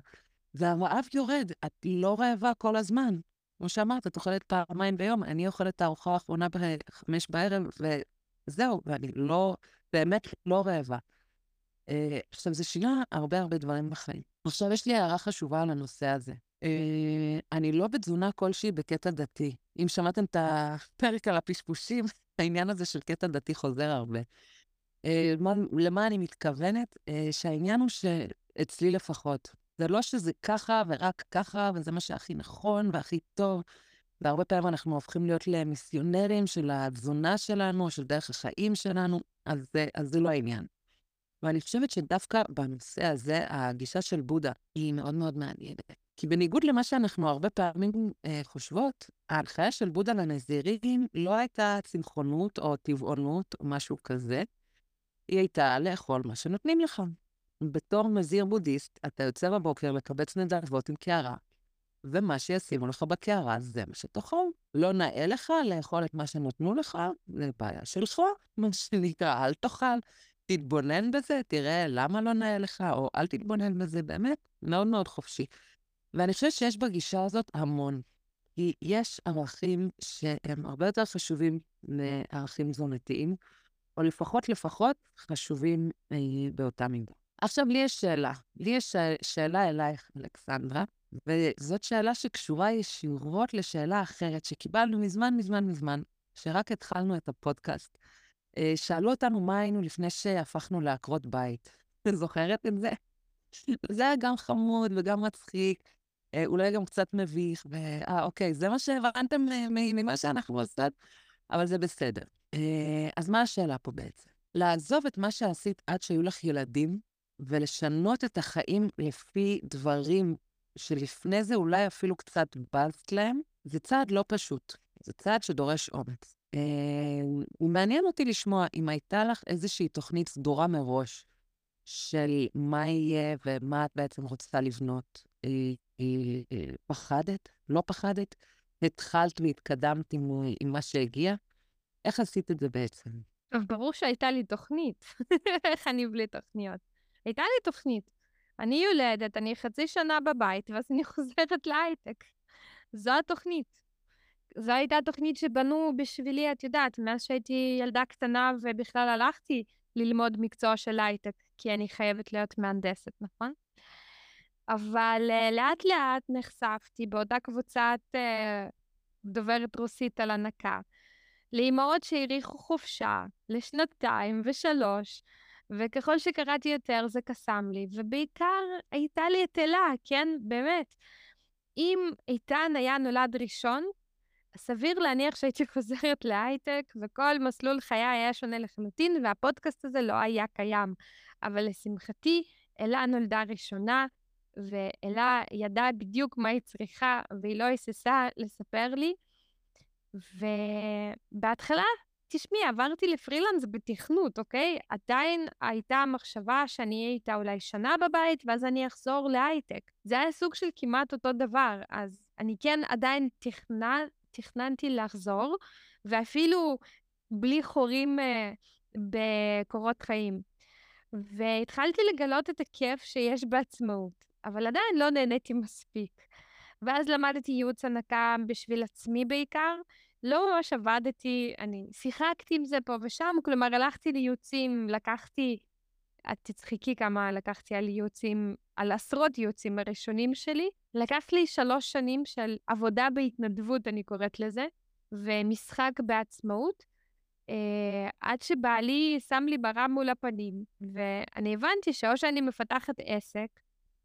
Speaker 1: והרעב יורד, את לא רעבה כל הזמן. כמו שאמרת, את אוכלת פעמיים ביום, אני אוכלת את הארוחה האחרונה בחמש בערב, וזהו, ואני לא, באמת לא רעבה. אה, עכשיו, זה שינה הרבה הרבה דברים בחיים. עכשיו, יש לי הערה חשובה על הנושא הזה. אה, אני לא בתזונה כלשהי בקטע דתי. אם שמעתם את הפרק על הפשפושים, העניין הזה של קטע דתי חוזר הרבה. אה, למה אני מתכוונת? שהעניין הוא שאצלי לפחות, זה לא שזה ככה ורק ככה, וזה מה שהכי נכון והכי טוב. והרבה פעמים אנחנו הופכים להיות למיסיונרים של התזונה שלנו, של דרך החיים שלנו, אז זה, אז זה לא העניין. ואני חושבת שדווקא בנושא הזה, הגישה של בודה היא מאוד מאוד מעניינת. כי בניגוד למה שאנחנו הרבה פעמים אה, חושבות, ההנחיה של בודה לנזירים לא הייתה צמחונות או טבעונות או משהו כזה, היא הייתה לאכול מה שנותנים לך. בתור נזיר בודהיסט, אתה יוצא בבוקר לקבץ נדבות עם קערה, ומה שישימו לך בקערה זה מה שתאכל. לא נאה לך לאכול את מה שנתנו לך, זה בעיה שלך, מה שנקרא, אל תאכל. תתבונן בזה, תראה למה לא נאה לך, או אל תתבונן בזה, באמת, מאוד מאוד חופשי. ואני חושבת שיש בגישה הזאת המון. כי יש ערכים שהם הרבה יותר חשובים מערכים תזונתיים, או לפחות לפחות חשובים אה, באותה מידה. עכשיו, לי יש שאלה. לי יש שאלה אלייך, אלכסנדרה, וזאת שאלה שקשורה ישירות לשאלה אחרת שקיבלנו מזמן, מזמן, מזמן, שרק התחלנו את הפודקאסט. אה, שאלו אותנו מה היינו לפני שהפכנו לעקרות בית. זוכרת את זה? זה היה גם חמוד וגם מצחיק, אולי גם קצת מביך, ואה, אוקיי, זה מה שהבנתם ממה שאנחנו עושות, אבל זה בסדר. אה, אז מה השאלה פה בעצם? לעזוב את מה שעשית עד שהיו לך ילדים, ולשנות את החיים לפי דברים שלפני זה אולי אפילו קצת בזת להם, זה צעד לא פשוט. זה צעד שדורש אומץ. אה, מעניין אותי לשמוע אם הייתה לך איזושהי תוכנית סדורה מראש של מה יהיה ומה את בעצם רוצה לבנות. אה, אה, פחדת? לא פחדת? התחלת והתקדמת עם, עם מה שהגיע? איך עשית את זה בעצם?
Speaker 2: טוב, ברור שהייתה לי תוכנית. איך אני בלי תוכניות? הייתה לי תוכנית. אני יולדת, אני חצי שנה בבית, ואז אני חוזרת להייטק. זו התוכנית. זו הייתה תוכנית שבנו בשבילי, את יודעת, מאז שהייתי ילדה קטנה ובכלל הלכתי ללמוד מקצוע של הייטק, כי אני חייבת להיות מהנדסת, נכון? אבל uh, לאט לאט נחשפתי באותה קבוצת uh, דוברת רוסית על הנקה, לאימהות שהאריכו חופשה לשנתיים ושלוש, וככל שקראתי יותר זה קסם לי, ובעיקר הייתה לי את אלה, כן, באמת. אם איתן היה נולד ראשון, סביר להניח שהייתי חוזרת להייטק, וכל מסלול חיי היה שונה לחלוטין, והפודקאסט הזה לא היה קיים. אבל לשמחתי, אלה נולדה ראשונה, ואלה ידעה בדיוק מה היא צריכה, והיא לא היססה לספר לי. ובהתחלה, תשמעי, עברתי לפרילנס בתכנות, אוקיי? עדיין הייתה מחשבה שאני אהיה איתה אולי שנה בבית, ואז אני אחזור להייטק. זה היה סוג של כמעט אותו דבר, אז אני כן עדיין תכנ... תכננתי לחזור, ואפילו בלי חורים uh, בקורות חיים. והתחלתי לגלות את הכיף שיש בעצמאות, אבל עדיין לא נהניתי מספיק. ואז למדתי ייעוץ הנקה בשביל עצמי בעיקר. לא ממש עבדתי, אני שיחקתי עם זה פה ושם, כלומר הלכתי לייעוצים, לקחתי, את תצחקי כמה לקחתי על ייעוצים, על עשרות ייעוצים הראשונים שלי, לקח לי שלוש שנים של עבודה בהתנדבות, אני קוראת לזה, ומשחק בעצמאות, אה, עד שבעלי שם לי ברם מול הפנים, ואני הבנתי שאו שאני מפתחת עסק,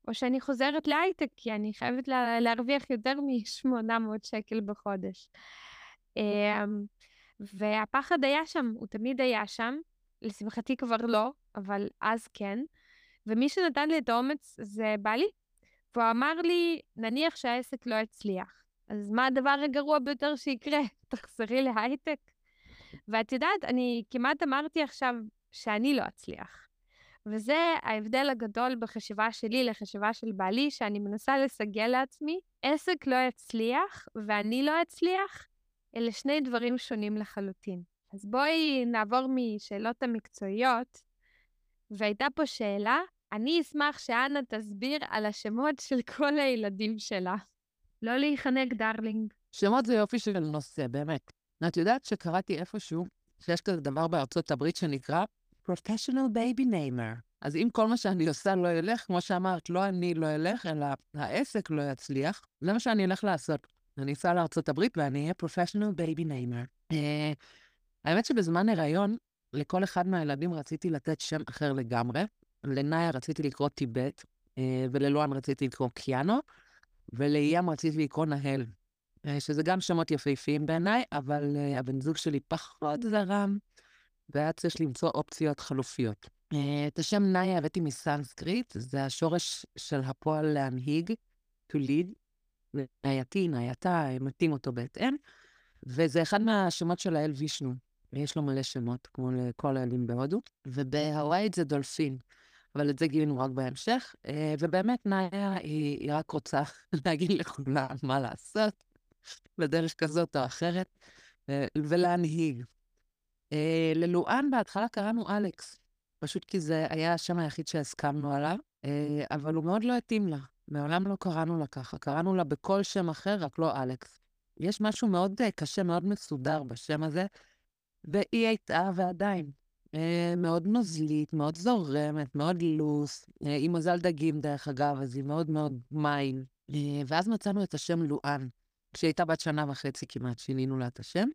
Speaker 2: או שאני חוזרת להייטק, כי אני חייבת לה, להרוויח יותר מ-800 שקל בחודש. אה, והפחד היה שם, הוא תמיד היה שם, לשמחתי כבר לא, אבל אז כן. ומי שנתן לי את האומץ זה בעלי, והוא אמר לי, נניח שהעסק לא יצליח, אז מה הדבר הגרוע ביותר שיקרה? תחזרי להייטק? ואת יודעת, אני כמעט אמרתי עכשיו שאני לא אצליח. וזה ההבדל הגדול בחשיבה שלי לחשיבה של בעלי, שאני מנסה לסגל לעצמי, עסק לא יצליח ואני לא אצליח, אלה שני דברים שונים לחלוטין. אז בואי נעבור משאלות המקצועיות, והייתה פה שאלה, אני אשמח שאנה תסביר על השמות של כל הילדים שלה. לא להיחנק, darling.
Speaker 1: שמות זה יופי של נושא, באמת. את יודעת שקראתי איפשהו שיש כזה דבר בארצות הברית שנקרא Professional Baby Namer. אז אם כל מה שאני עושה לא ילך, כמו שאמרת, לא אני לא אלך, אלא העסק לא יצליח, זה מה שאני אלך לעשות. אני אסע לארצות הברית ואני אהיה Baby Namer. אה, האמת שבזמן הריון, לכל אחד מהילדים רציתי לתת שם אחר לגמרי. לנאיה רציתי לקרוא טיבט, אה, וללואן רציתי לקרוא קיאנו, ולאיים רציתי לקרוא נהל. Uh, שזה גם שמות יפהפיים בעיניי, אבל uh, הבן זוג שלי פחות זרם, והיה צריך למצוא אופציות חלופיות. Uh, את השם נאיה הבאתי מסנסקריט, זה השורש של הפועל להנהיג, to lead, נייתי, נייתה, מתאים אותו בהתאם, וזה אחד מהשמות של האל וישנו. יש לו מלא שמות, כמו לכל האלים בהודו, ובהוואית זה דולפין, אבל את זה גילינו רק בהמשך, אה, ובאמת נאיה היא, היא רק רוצה להגיד לכולם מה לעשות, בדרך כזאת או אחרת, אה, ולהנהיג. אה, ללואן בהתחלה קראנו אלכס, פשוט כי זה היה השם היחיד שהסכמנו עליו, אבל הוא מאוד לא התאים לה. מעולם לא קראנו לה ככה, קראנו לה בכל שם אחר, רק לא אלכס. יש משהו מאוד קשה, מאוד מסודר בשם הזה, והיא הייתה ועדיין אה, מאוד נוזלית, מאוד זורמת, מאוד לוס. אה, היא מזל דגים, דרך אגב, אז היא מאוד מאוד מים. אה, ואז מצאנו את השם לואן. כשהיא הייתה בת שנה וחצי כמעט, שינינו לה את השם.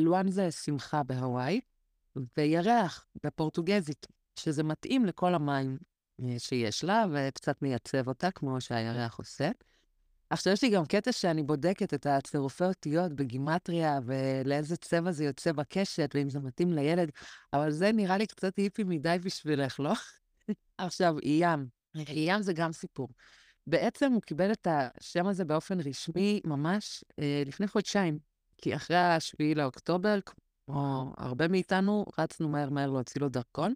Speaker 1: לואן זה שמחה בהוואי, וירח בפורטוגזית, שזה מתאים לכל המים שיש לה, וקצת מייצב אותה, כמו שהירח עושה. עכשיו, יש לי גם קטע שאני בודקת את הצירופי אותיות בגימטריה, ולאיזה צבע זה יוצא בקשת, ואם זה מתאים לילד, אבל זה נראה לי קצת היפי מדי בשבילך, לא? עכשיו, איים. איים זה גם סיפור. בעצם הוא קיבל את השם הזה באופן רשמי ממש אה, לפני חודשיים, כי אחרי השביעי לאוקטובר, כמו הרבה מאיתנו, רצנו מהר מהר להוציא לו דרכון,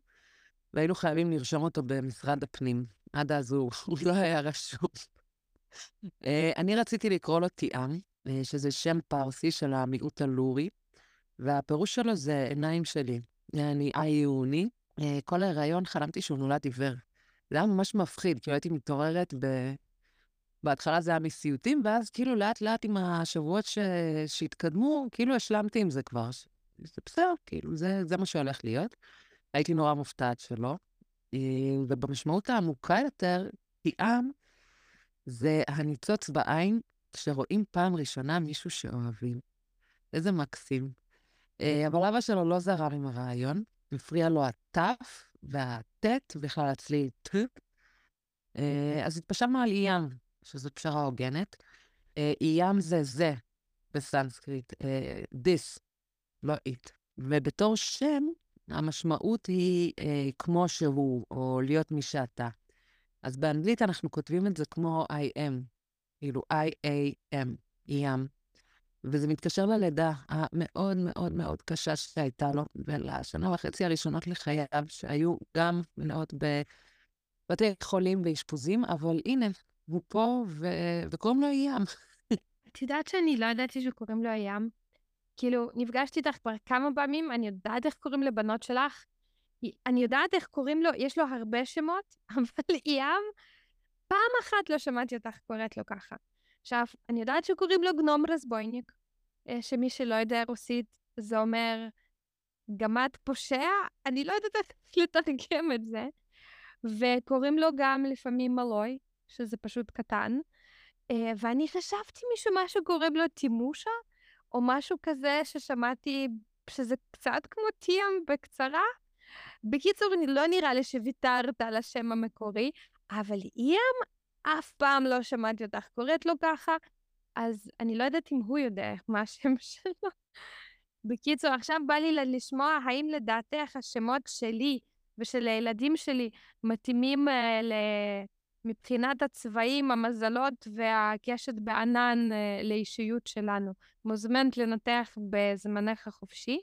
Speaker 1: והיינו חייבים לרשום אותו במשרד הפנים. עד אז הוא לא היה רשום. אה, אני רציתי לקרוא לו תיאם, אה, שזה שם פרסי של המיעוט הלורי, והפירוש שלו זה עיניים שלי. אני עיוני. אה, כל ההיריון חלמתי שהוא נולד עיוור. זה היה ממש מפחיד, כי הייתי מתעוררת ב... בהתחלה זה היה מסיוטים, ואז כאילו לאט לאט עם השבועות ש... שהתקדמו, כאילו השלמתי עם זה כבר. זה בסדר, כאילו, זה, זה מה שהולך להיות. הייתי נורא מופתעת שלא. ובמשמעות העמוקה יותר, תיאם זה הניצוץ בעין כשרואים פעם ראשונה מישהו שאוהבים. איזה מקסים. אה, אבל אבא שלו לא זרם עם הרעיון, הפריע לו התף והטט, בכלל אצלי ט', אה, אז התפשרנו על איים, שזו פשרה הוגנת. אה, איים זה זה בסנסקריט, this, לא it. ובתור שם, המשמעות היא כמו שהוא, או להיות מי שאתה. אז באנגלית אנחנו כותבים את זה כמו I am, כאילו I-A-M, ים. וזה מתקשר ללידה המאוד מאוד מאוד קשה שהייתה לו, ולשנה וחצי הראשונות לחייו, שהיו גם מלאות בבתי חולים ואשפוזים, אבל הנה, הוא פה ו- וקוראים לו ים.
Speaker 2: את יודעת שאני לא ידעתי שקוראים לו הים? כאילו, נפגשתי איתך כבר כמה פעמים, אני יודעת איך קוראים לבנות שלך, אני יודעת איך קוראים לו, יש לו הרבה שמות, אבל ים, פעם אחת לא שמעתי אותך קוראת לו ככה. עכשיו, אני יודעת שקוראים לו גנום רזבויניק, אה, שמי שלא יודע רוסית, זה אומר גמד פושע, אני לא יודעת איך לתרגם את זה. וקוראים לו גם לפעמים מלוי, שזה פשוט קטן. אה, ואני חשבתי מישהו, משהו קוראים לו טימושה, או משהו כזה ששמעתי שזה קצת כמו טיאם בקצרה. בקיצור, לא נראה לי שוויתרת על השם המקורי, אבל ים, אף פעם לא שמעתי אותך קוראת לו ככה, אז אני לא יודעת אם הוא יודע מה השם שלו. בקיצור, עכשיו בא לי לשמוע האם לדעתך השמות שלי ושל הילדים שלי מתאימים uh. מבחינת הצבעים, המזלות והקשת בענן uh, לאישיות שלנו. מוזמנת לנתח בזמנך החופשי.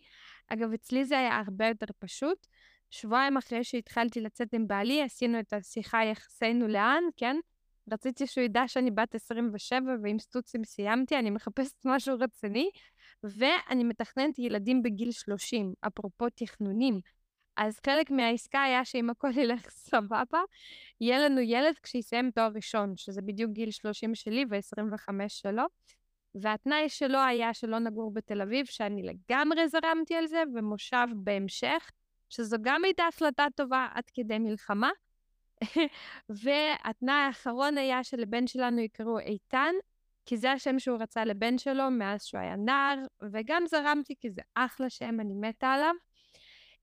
Speaker 2: אגב, אצלי זה היה הרבה יותר פשוט. שבועיים אחרי שהתחלתי לצאת עם בעלי, עשינו את השיחה יחסינו לאן, כן? רציתי שהוא ידע שאני בת 27 ועם סטוצים סיימתי, אני מחפשת משהו רציני, ואני מתכננת ילדים בגיל 30, אפרופו תכנונים. אז חלק מהעסקה היה שאם הכל ילך סבבה, יהיה לנו ילד כשיסיים תואר ראשון, שזה בדיוק גיל 30 שלי ו-25 שלו. והתנאי שלו היה שלא נגור בתל אביב, שאני לגמרי זרמתי על זה, ומושב בהמשך, שזו גם הייתה החלטה טובה עד כדי מלחמה. והתנאי האחרון היה שלבן שלנו יקראו איתן, כי זה השם שהוא רצה לבן שלו מאז שהוא היה נער, וגם זרמתי כי זה אחלה שם, אני מתה עליו.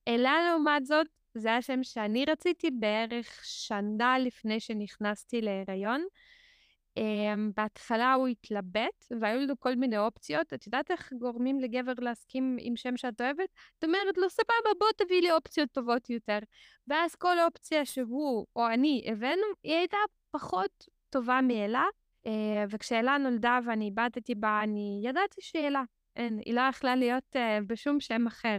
Speaker 2: אלה לעומת זאת, זה השם שאני רציתי בערך שנה לפני שנכנסתי להיריון. Um, בהתחלה הוא התלבט, והיו לנו כל מיני אופציות. את יודעת איך גורמים לגבר להסכים עם שם שאת אוהבת? את אומרת לו, סבבה, בוא תביא לי אופציות טובות יותר. ואז כל אופציה שהוא או אני הבאנו, היא הייתה פחות טובה מאלה. Uh, וכשאלה נולדה ואני איבדתי בה, אני ידעתי שהיא אלה. אין, היא לא יכלה להיות uh, בשום שם אחר.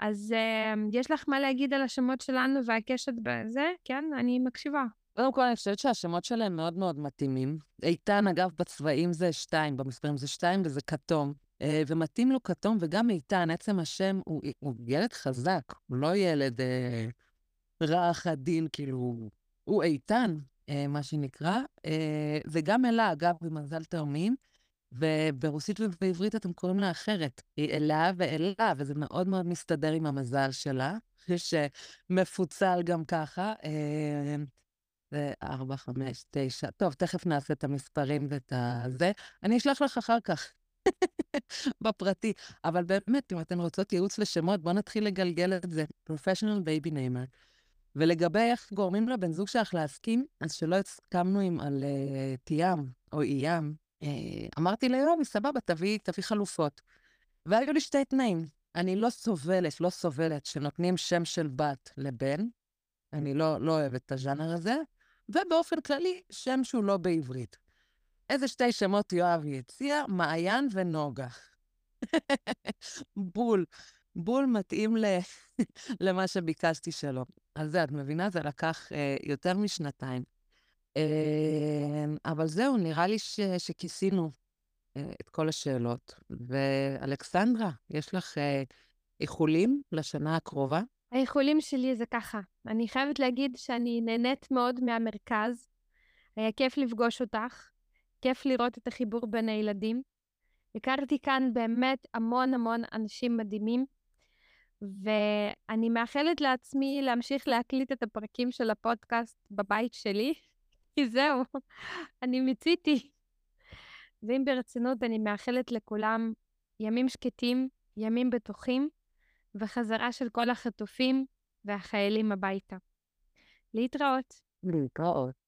Speaker 2: אז uh, יש לך מה להגיד על השמות שלנו והקשת בזה? כן, אני מקשיבה.
Speaker 1: קודם כל, אני חושבת שהשמות שלהם מאוד מאוד מתאימים. איתן, אגב, בצבעים זה שתיים, במספרים זה שתיים וזה כתום. אה, ומתאים לו כתום, וגם איתן, עצם השם, הוא, הוא ילד חזק, הוא לא ילד אה, רך עדין, כאילו, הוא איתן, אה, מה שנקרא. אה, וגם אלה, אגב, במזל תאומים, וברוסית ובעברית אתם קוראים לה אחרת. היא אלה ואלה, וזה מאוד מאוד מסתדר עם המזל שלה, שמפוצל גם ככה. אה, זה ארבע, חמש, תשע. טוב, תכף נעשה את המספרים ואת הזה. אני אשלח לך אחר כך, בפרטי. אבל באמת, אם אתן רוצות ייעוץ לשמות, בואו נתחיל לגלגל את זה. Professional Baby Namer. ולגבי איך גורמים לבן זוג שלך להסכים, אז שלא הסכמנו עם על uh, תיאם או איים, אמרתי ליומי, סבבה, תביא, תביא חלופות. והיו לי שתי תנאים. אני לא סובלת, לא סובלת שנותנים שם של בת לבן, אני לא, לא אוהבת את הז'אנר הזה, ובאופן כללי, שם שהוא לא בעברית. איזה שתי שמות יואבי הציע? מעיין ונוגה. בול. בול מתאים ל... למה שביקשתי שלו. אז זה, את מבינה? זה לקח אה, יותר משנתיים. אה, אבל זהו, נראה לי ש... שכיסינו אה, את כל השאלות. ואלכסנדרה, יש לך אה, איחולים לשנה הקרובה?
Speaker 2: האיחולים שלי זה ככה. אני חייבת להגיד שאני נהנית מאוד מהמרכז. היה כיף לפגוש אותך, כיף לראות את החיבור בין הילדים. הכרתי כאן באמת המון המון אנשים מדהימים, ואני מאחלת לעצמי להמשיך להקליט את הפרקים של הפודקאסט בבית שלי, כי זהו, אני מיציתי. ואם ברצינות, אני מאחלת לכולם ימים שקטים, ימים בטוחים, וחזרה של כל החטופים והחיילים הביתה. להתראות.
Speaker 1: להתראות.